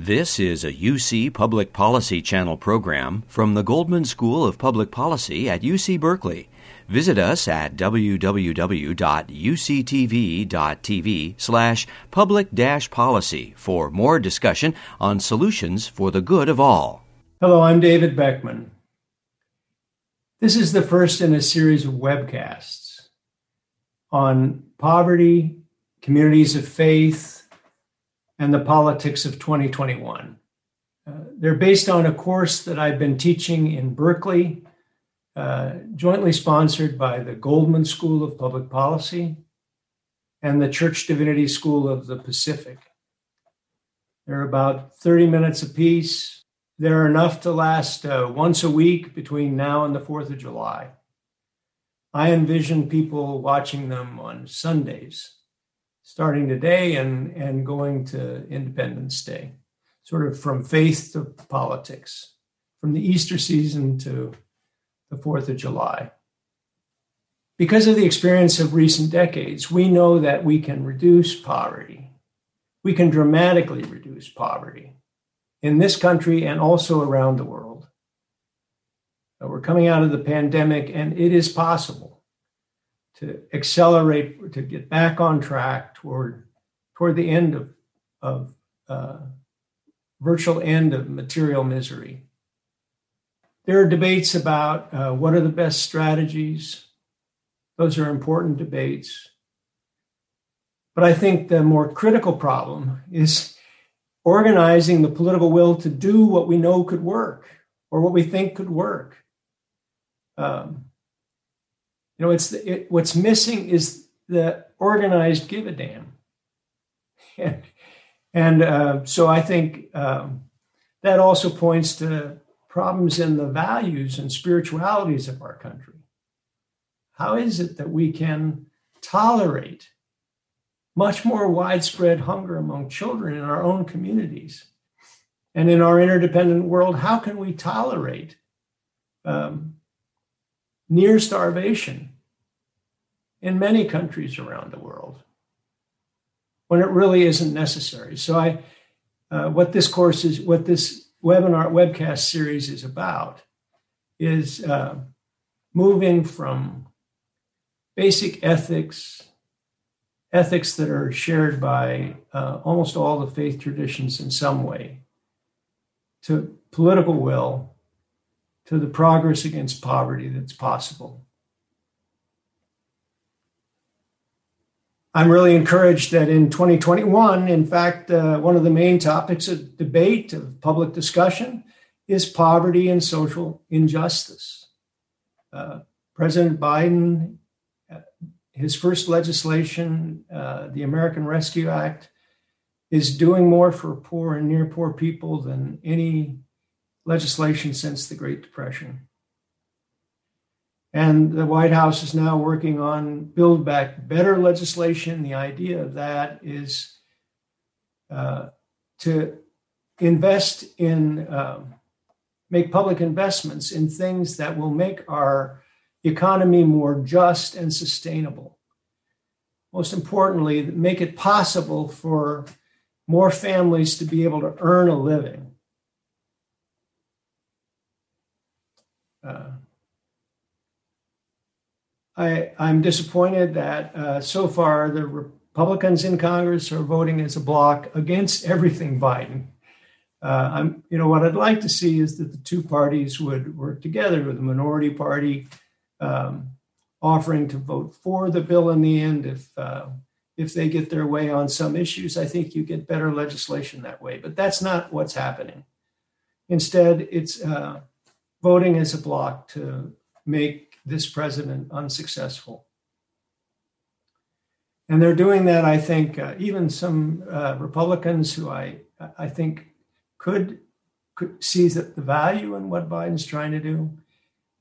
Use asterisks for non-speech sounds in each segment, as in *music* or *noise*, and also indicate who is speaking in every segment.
Speaker 1: This is a UC Public Policy Channel program from the Goldman School of Public Policy at UC Berkeley. Visit us at www.uctv.tv slash public policy for more discussion on solutions for the good of all.
Speaker 2: Hello, I'm David Beckmann. This is the first in a series of webcasts on poverty, communities of faith, and the Politics of 2021. Uh, they're based on a course that I've been teaching in Berkeley, uh, jointly sponsored by the Goldman School of Public Policy and the Church Divinity School of the Pacific. They're about 30 minutes apiece. They're enough to last uh, once a week between now and the 4th of July. I envision people watching them on Sundays starting today and, and going to Independence Day, sort of from faith to politics, from the Easter season to the 4th of July. Because of the experience of recent decades, we know that we can reduce poverty. We can dramatically reduce poverty in this country and also around the world. We're coming out of the pandemic, and it is possible to accelerate, to get back on track toward toward the end of of uh, virtual end of material misery. There are debates about uh, what are the best strategies. Those are important debates. But I think the more critical problem is organizing the political will to do what we know could work or what we think could work. Um, you know, it's the, it, what's missing is the organized give a damn. *laughs* And, and uh, so I think um, that also points to problems in the values and spiritualities of our country. How is it that we can tolerate much more widespread hunger among children in our own communities? And in our interdependent world, how can we tolerate um, near starvation in many countries around the world when it really isn't necessary. So I, uh, what this course is, what this webinar webcast series is about, is uh, moving from basic ethics, ethics that are shared by uh, almost all the faith traditions in some way, to political will, to the progress against poverty that's possible. I'm really encouraged that in 2021, in fact, uh, one of the main topics of debate, of public discussion, is poverty and social injustice. Uh, President Biden, uh, his first legislation, uh, the American Rescue Act, is doing more for poor and near poor people than any legislation since the Great Depression. And the White House is now working on Build Back Better legislation. The idea of that is uh, to invest in, um, make public investments in things that will make our economy more just and sustainable. Most importantly, make it possible for more families to be able to earn a living. Uh, I, I'm disappointed that uh, so far the Republicans in Congress are voting as a bloc against everything Biden. Uh, I'm, you know, what I'd like to see is that the two parties would work together with the minority party, um, offering to vote for the bill in the end if uh, if they get their way on some issues. I think you get better legislation that way, but that's not what's happening. Instead, it's uh, voting as a bloc to make this president unsuccessful. And they're doing that, I think, uh, even some uh, Republicans who I, I think could, could see that the value in what Biden's trying to do.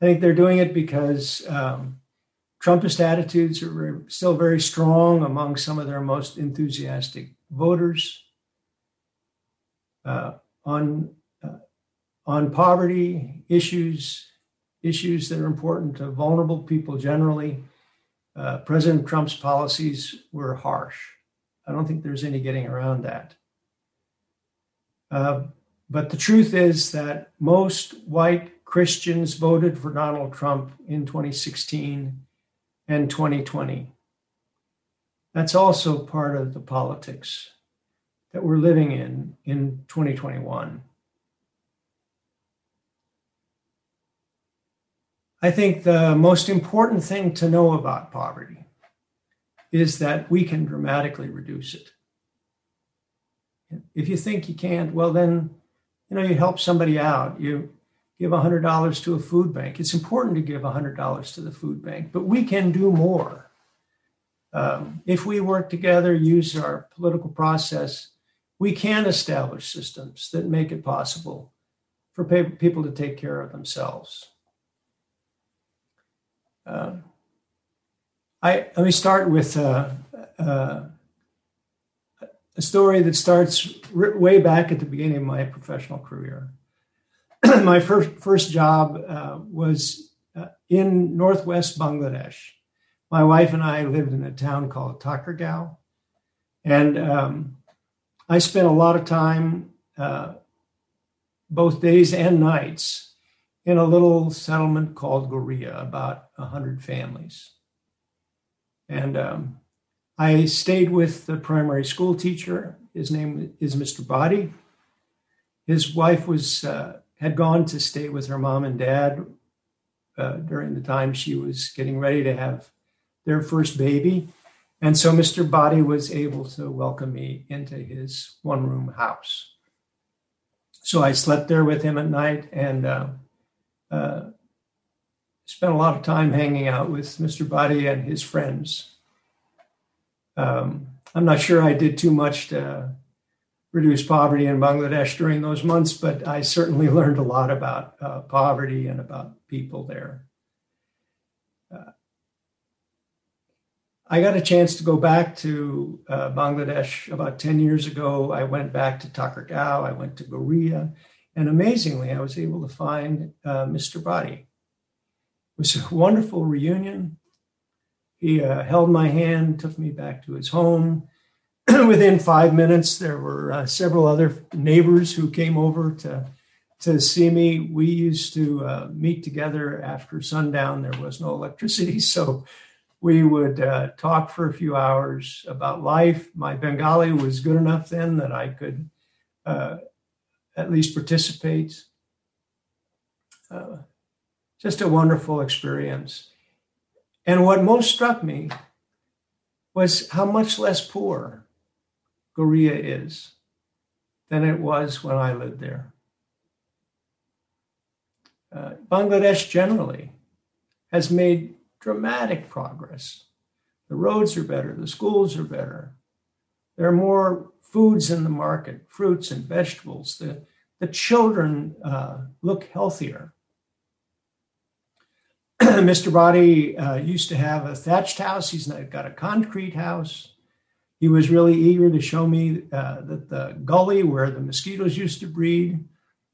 Speaker 2: I think they're doing it because um, Trumpist attitudes are still very strong among some of their most enthusiastic voters. Uh, on uh, on poverty issues, issues that are important to vulnerable people generally. Uh, President Trump's policies were harsh. I don't think there's any getting around that. Uh, but the truth is that most white Christians voted for Donald Trump in 2016 and 2020. That's also part of the politics that we're living in in 2021. I think the most important thing to know about poverty is that we can dramatically reduce it. If you think you can't, well, then, you know, you help somebody out. You give $100 to a food bank. It's important to give $100 to the food bank, but we can do more. Um, if we work together, use our political process, we can establish systems that make it possible for people to take care of themselves. Uh, I let me start with uh, uh, a story that starts r- way back at the beginning of my professional career. *clears throat* my first first job uh, was uh, in northwest Bangladesh. My wife and I lived in a town called Thakurgaon, and um, I spent a lot of time, uh, both days and nights, in a little settlement called Goria, about 100 families. And um, I stayed with the primary school teacher. His name is Mr. Body. His wife was uh, had gone to stay with her mom and dad uh, during the time she was getting ready to have their first baby. And so Mr. Body was able to welcome me into his one room house. So I slept there with him at night and uh, uh, spent a lot of time hanging out with Mr. Badi and his friends. Um, I'm not sure I did too much to reduce poverty in Bangladesh during those months, but I certainly *laughs* learned a lot about uh, poverty and about people there. Uh, I got a chance to go back to uh, Bangladesh about 10 years ago. I went back to Thakurgaon, I went to Goria, and amazingly, I was able to find uh, Mr. Body. It was a wonderful reunion. He uh, held my hand, took me back to his home. *clears throat* Within five minutes, there were uh, several other neighbors who came over to, to see me. We used to uh, meet together after sundown. There was no electricity, *laughs* so we would uh, talk for a few hours about life. My Bengali was good enough then that I could uh, at least participate. Uh, just a wonderful experience. And what most struck me was how much less poor Goria is than it was when I lived there. Uh, Bangladesh generally has made dramatic progress. The roads are better, the schools are better. There are more foods in the market, fruits and vegetables. The, the children uh, look healthier. *clears throat* Mr. Body uh, used to have a thatched house. He's got a concrete house. He was really eager to show me uh, that the gully where the mosquitoes used to breed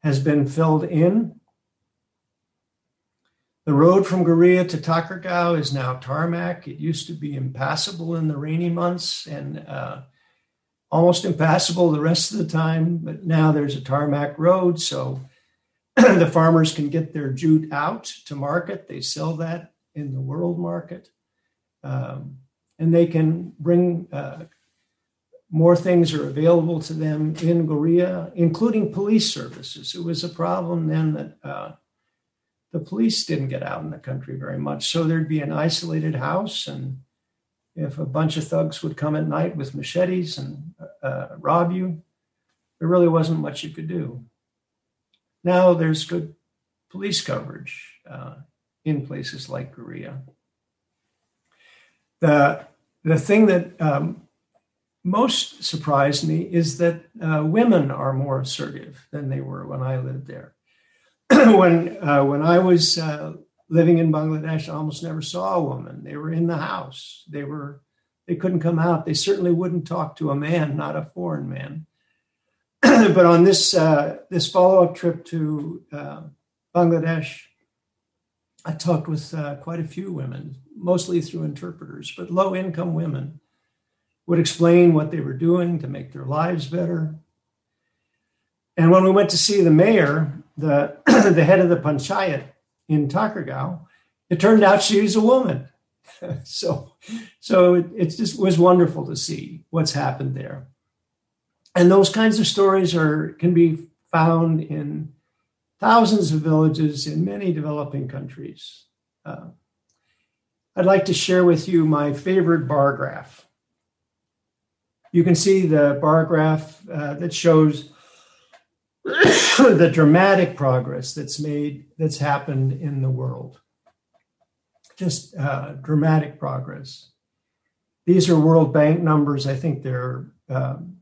Speaker 2: has been filled in. The road from Goria to Thakurgaon is now tarmac. It used to be impassable in the rainy months, and uh, almost impassable the rest of the time, but now there's a tarmac road, so *clears throat* the farmers can get their jute out to market. They sell that in the world market, um, and they can bring uh, more things are available to them in Goria, including police services. It was a problem then that uh, the police didn't get out in the country very much, so there'd be an isolated house and if a bunch of thugs would come at night with machetes and uh, rob you, there really wasn't much you could do. Now there's good police coverage uh, in places like Goria. The, the thing that um, most surprised me is that uh, women are more assertive than they were when I lived there. *clears throat* when, uh, when I was uh, living in Bangladesh, I almost never saw a woman. They were in the house. They were they couldn't come out. They certainly wouldn't talk to a man, not a foreign man. *clears throat* but on this uh, this follow up trip to uh, Bangladesh, I talked with uh, quite a few women, mostly through interpreters, but low income women would explain what they were doing to make their lives better. and when we went to see the mayor, the *clears throat* the head of the panchayat in Thakurgaon, it turned out she was a woman. *laughs* so so it, it just was wonderful to see what's happened there. And those kinds of stories are can be found in thousands of villages in many developing countries. Uh, I'd like to share with you my favorite bar graph. You can see the bar graph uh, that shows *coughs* the dramatic progress that's made, that's happened in the world. Just uh, dramatic progress. These are World Bank numbers. I think they're um,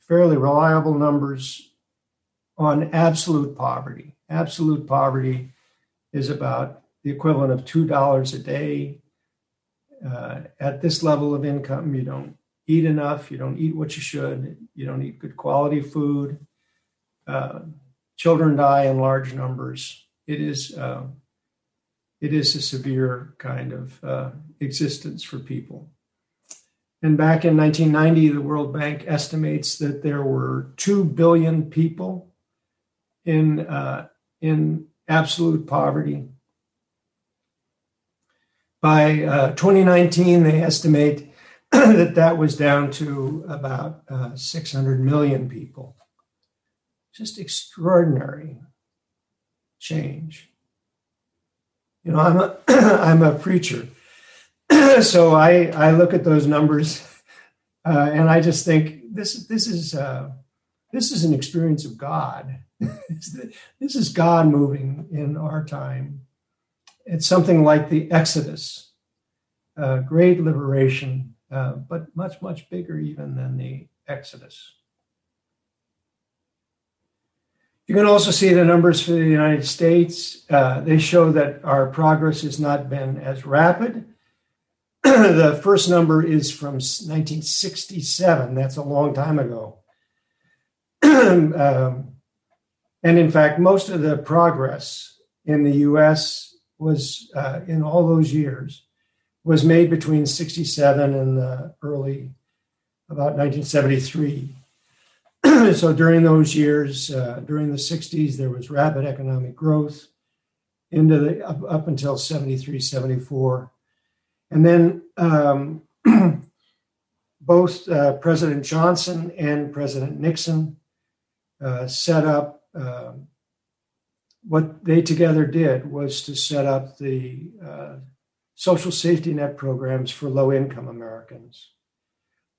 Speaker 2: fairly reliable numbers on absolute poverty. Absolute poverty is about the equivalent of $2 a day. Uh, at this level of income, you don't eat enough, you don't eat what you should, you don't eat good quality food. Uh, children die in large numbers. It is uh, it is a severe kind of uh, existence for people. And back in 1990, the World Bank estimates that there were two billion people in uh, in absolute poverty. By uh, 2019, they estimate *clears throat* that that was down to about uh, 600 million people. Just extraordinary change. You know, I'm a *clears throat* I'm a preacher, *clears throat* so I I look at those numbers, uh, and I just think this this is uh, this is an experience of God. *laughs* this is God moving in our time. It's something like the Exodus, uh, great liberation, uh, but much, much bigger even than the Exodus. You can also see the numbers for the United States. Uh, they show that our progress has not been as rapid. *clears throat* the first number is from 1967. That's a long time ago. *clears throat* um, and in fact, most of the progress in the US was uh, in all those years was made between 67 and the early about 1973. *clears throat* so during those years, uh, during the 60s, there was rapid economic growth into the up, up until 73, 74. And then um, *clears throat* both uh, President Johnson and President Nixon uh, set up uh, what they together did was to set up the uh, social safety net programs for low income Americans.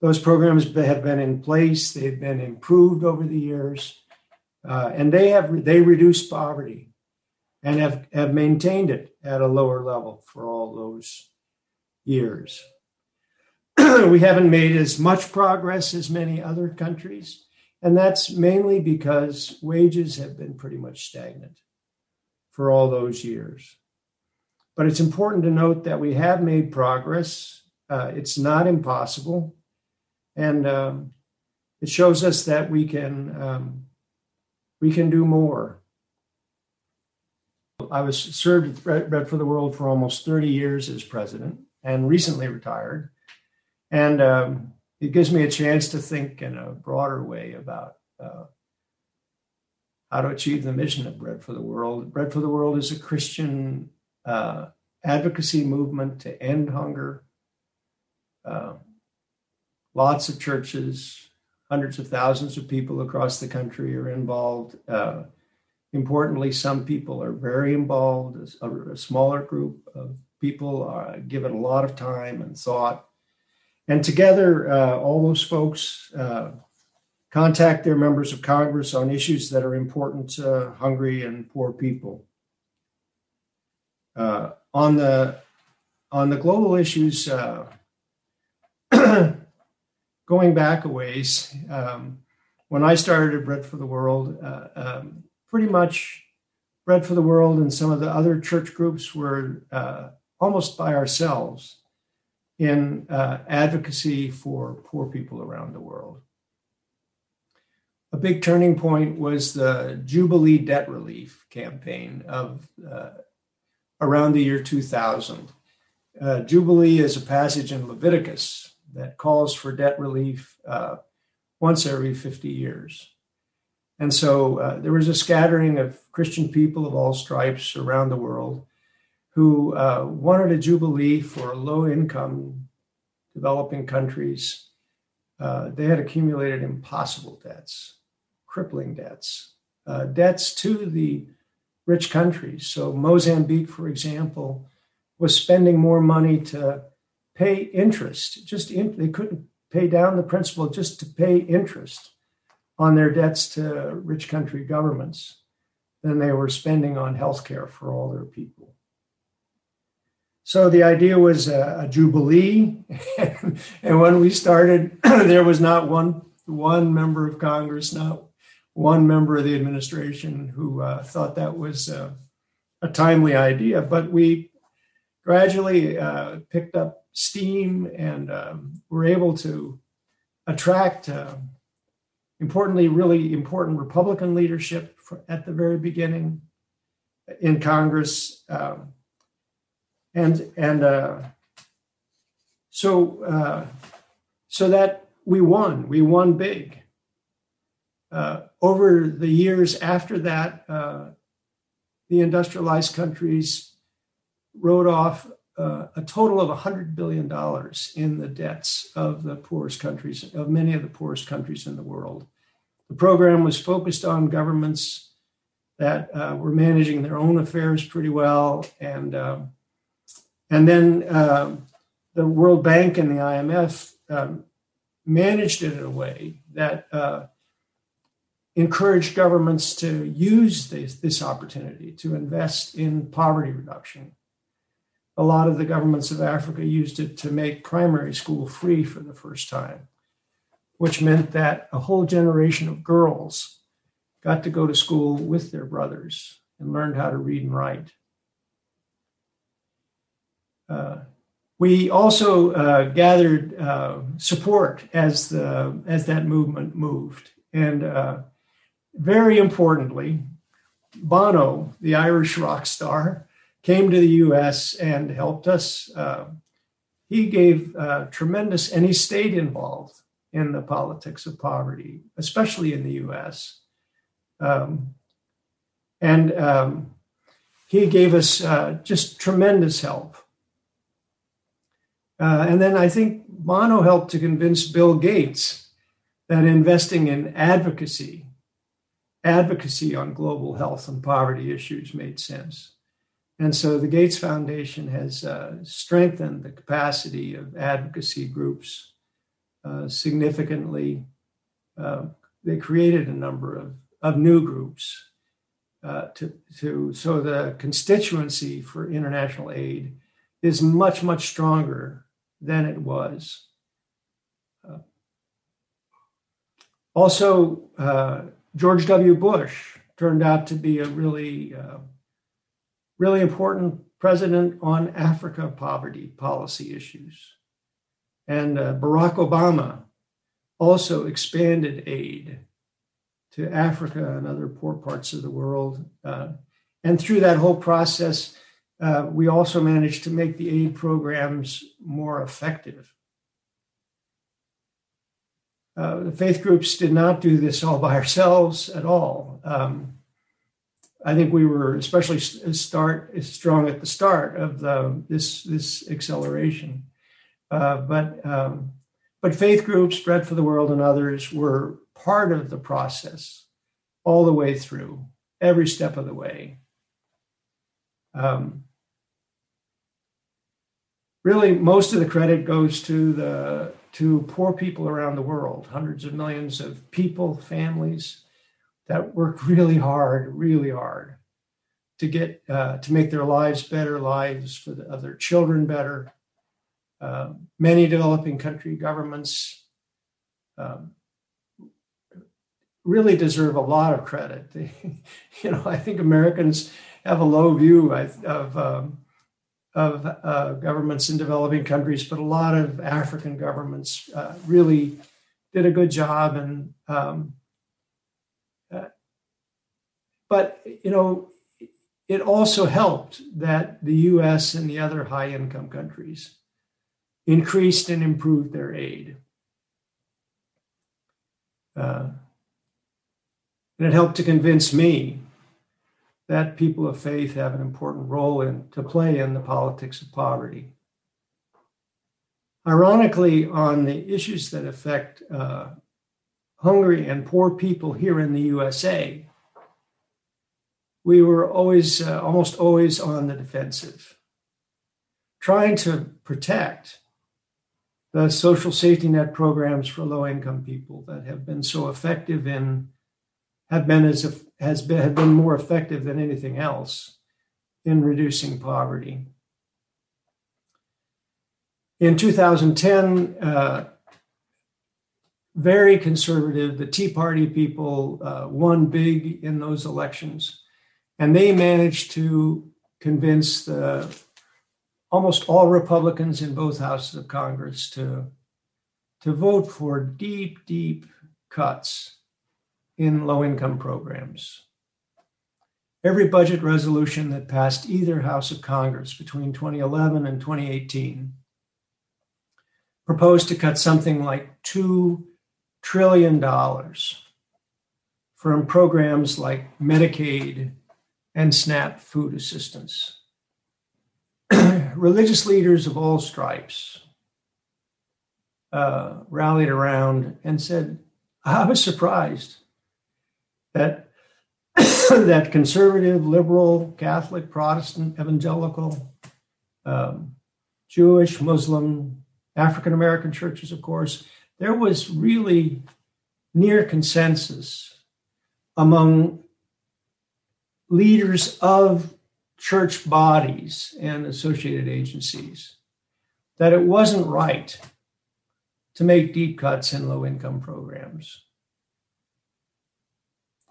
Speaker 2: Those programs have been in place, they've been improved over the years, uh, and they have they reduced poverty and have, have maintained it at a lower level for all those years. *clears throat* we haven't made as much progress as many other countries, and that's mainly because wages have been pretty much stagnant for all those years. But it's important to note that we have made progress. Uh, it's not impossible. And um, it shows us that we can, um, we can do more. I was served at Bread for the World for almost 30 years as president and recently retired. And um, it gives me a chance to think in a broader way about uh, how to achieve the mission of Bread for the World. Bread for the World is a Christian uh, advocacy movement to end hunger. Uh, lots of churches, hundreds of thousands of people across the country are involved. Uh, importantly, some people are very involved. A, a smaller group of people are given a lot of time and thought. And together, uh, all those folks uh, contact their members of Congress on issues that are important to hungry and poor people. Uh, on the on the global issues, uh, *clears throat* going back a ways, um, when I started at Bread for the World, uh, um, pretty much Bread for the World and some of the other church groups were uh, almost by ourselves in uh, advocacy for poor people around the world. A big turning point was the Jubilee debt relief campaign of uh, around the year 2000. Uh, Jubilee is a passage in Leviticus that calls for debt relief uh, once every 50 years. And so uh, there was a scattering of Christian people of all stripes around the world who uh, wanted a jubilee for low income developing countries. Uh, they had accumulated impossible debts, crippling debts, uh, debts to the rich countries. So, Mozambique, for example, was spending more money to pay interest. Just in, they couldn't pay down the principal just to pay interest on their debts to rich country governments than they were spending on health care for all their people. So the idea was a, a jubilee, *laughs* and when we started, *clears throat* there was not one one member of Congress, not one member of the administration who uh, thought that was uh, a timely idea. But we gradually uh, picked up steam and um, were able to attract uh, importantly, really important Republican leadership at the very beginning in Congress, um, and and uh, so uh, so that we won, we won big. Uh, over the years after that, uh, the industrialized countries wrote off uh, a total of $100 billion in the debts of the poorest countries, of many of the poorest countries in the world. The program was focused on governments that uh, were managing their own affairs pretty well. And, uh, and then uh, the World Bank and the IMF um, managed it in a way that uh, encouraged governments to use this, this opportunity to invest in poverty reduction a lot of the governments of Africa used it to make primary school free for the first time, which meant that a whole generation of girls got to go to school with their brothers and learned how to read and write. Uh, we also uh, gathered uh, support as the as that movement moved, and uh, very importantly, Bono, the Irish rock star, came to the U.S. and helped us. Uh, he gave uh, tremendous, and he stayed involved in the politics of poverty, especially in the U.S. Um, and um, he gave us uh, just tremendous help. Uh, and then I think Bono helped to convince Bill Gates that investing in advocacy, advocacy on global health and poverty issues made sense. And so the Gates Foundation has uh, strengthened the capacity of advocacy groups uh, significantly. Uh, they created a number of, of new groups uh, to, to, so the constituency for international aid is much, much stronger than it was. Uh, also, uh, George W. Bush turned out to be a really really important president on Africa poverty policy issues. And uh, Barack Obama also expanded aid to Africa and other poor parts of the world. Uh, and through that whole process, uh, we also managed to make the aid programs more effective. Uh, the faith groups did not do this all by ourselves at all. Um, I think we were especially start strong at the start of the this this acceleration. Uh, but um, but faith groups, Bread for the World, and others were part of the process all the way through, every step of the way. Um, really, most of the credit goes to the to poor people around the world, hundreds of millions of people, families that work really hard, really hard to get uh, to make their lives better, lives for the, of their children better. Uh, many developing country governments um, really deserve a lot of credit. They, *laughs* you know, I think Americans have a low view of um, of uh, governments in developing countries, but a lot of African governments uh, really did a good job and um, but you know, it also helped that the US and the other high income countries increased and improved their aid. Uh, And it helped to convince me that people of faith have an important role in, to play in the politics of poverty. Ironically, on the issues that affect uh, hungry and poor people here in the USA, we were always, uh, almost always on the defensive, trying to protect the social safety net programs for low income people that have been so effective in, have been as if, has been, have been more effective than anything else in reducing poverty. In 2010, uh, very conservative, the Tea Party people uh, won big in those elections. And they managed to convince the almost all Republicans in both houses of Congress to, to vote for deep, deep cuts in low income programs. Every budget resolution that passed either House of Congress between 2011 and 2018 proposed to cut something like $2 trillion from programs like Medicaid and SNAP food assistance. *clears throat* Religious leaders of all stripes uh, rallied around and said, I was surprised that *coughs* that conservative, liberal, Catholic, Protestant, evangelical, um, Jewish, Muslim, African American churches, of course, there was really near consensus among leaders of church bodies and associated agencies that it wasn't right to make deep cuts in low income programs.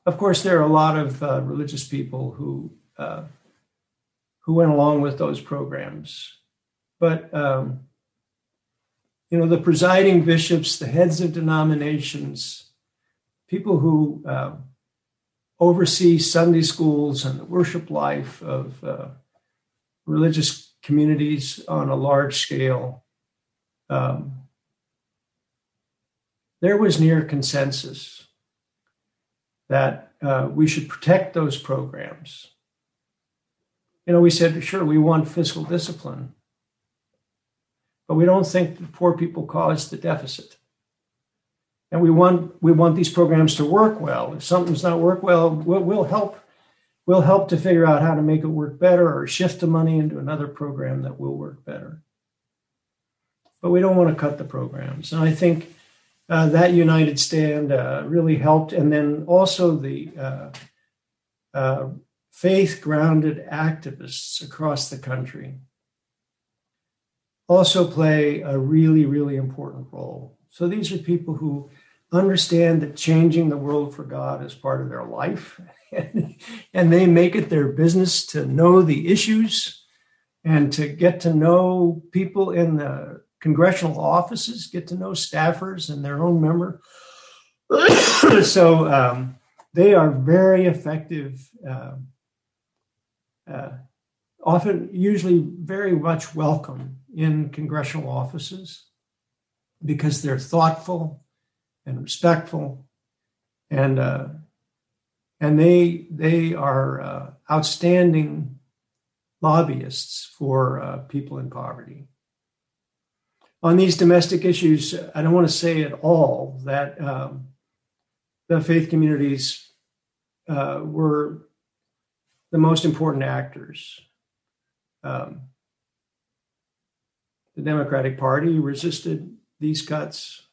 Speaker 2: Of course, there are a lot of uh, religious people who uh, who went along with those programs, but um, you know the presiding bishops, the heads of denominations, people who uh, oversee Sunday schools and the worship life of uh, religious communities on a large scale. Um, there was near consensus that uh, we should protect those programs. You know, we said, sure, we want fiscal discipline, but we don't think that poor people cause the deficit and we want we want these programs to work well. If something's not work well, we'll, we'll help we'll help to figure out how to make it work better or shift the money into another program that will work better. But we don't want to cut the programs, and I think uh, that united stand uh, really helped. And then also the uh, uh faith grounded activists across the country also play a really really important role. So these are people who understand that changing the world for God is part of their life. *laughs* and they make it their business to know the issues and to get to know people in the congressional offices, get to know staffers and their own member. *coughs* so um, they are very effective, uh, uh, often, usually very much welcome in congressional offices because they're thoughtful and respectful, and uh, and they they are uh, outstanding lobbyists for uh, people in poverty. On these domestic issues, I don't want to say at all that um, the faith communities uh, were the most important actors. Um, the Democratic Party resisted these cuts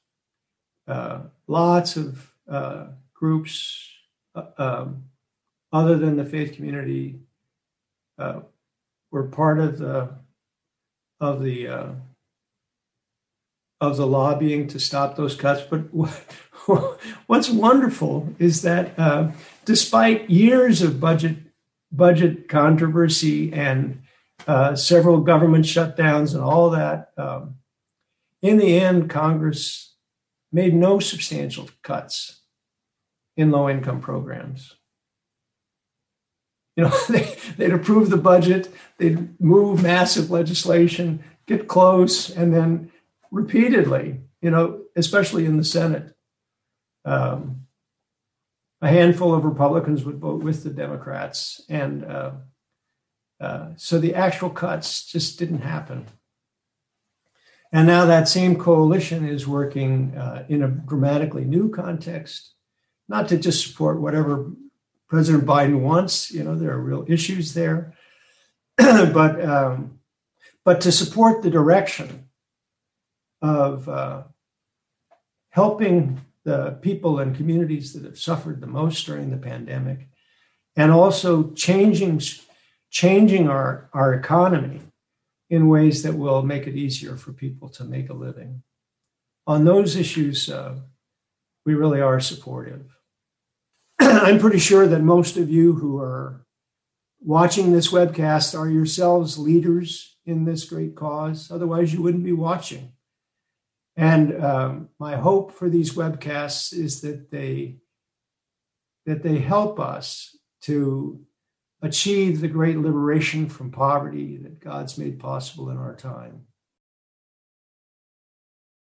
Speaker 2: uh, lots of uh, groups uh, um, other than the faith community uh, were part of the of the uh, of the lobbying to stop those cuts. But *laughs* what's wonderful is that despite years of budget budget controversy and several government shutdowns and all that, um, in the end, Congress made no substantial cuts in low income programs. You know, *laughs* they, would approve the budget, they'd move massive legislation, get close, and then repeatedly, you know, especially in the Senate, um, a handful of Republicans would vote with the Democrats. And uh, uh, so the actual cuts just didn't happen. And now that same coalition is working uh, in a dramatically new context, not to just support whatever President Biden wants. You know, there are real issues there, *clears throat* but um, but to support the direction of uh, helping the people and communities that have suffered the most during the pandemic, and also changing changing our, our economy in ways that will make it easier for people to make a living. On those issues, uh, we really are supportive. *clears throat* I'm pretty sure that most of you who are watching this webcast are yourselves leaders in this great cause. Otherwise, you wouldn't be watching. And um, my hope for these webcasts is that they that they help us to achieve the great liberation from poverty that God's made possible in our time.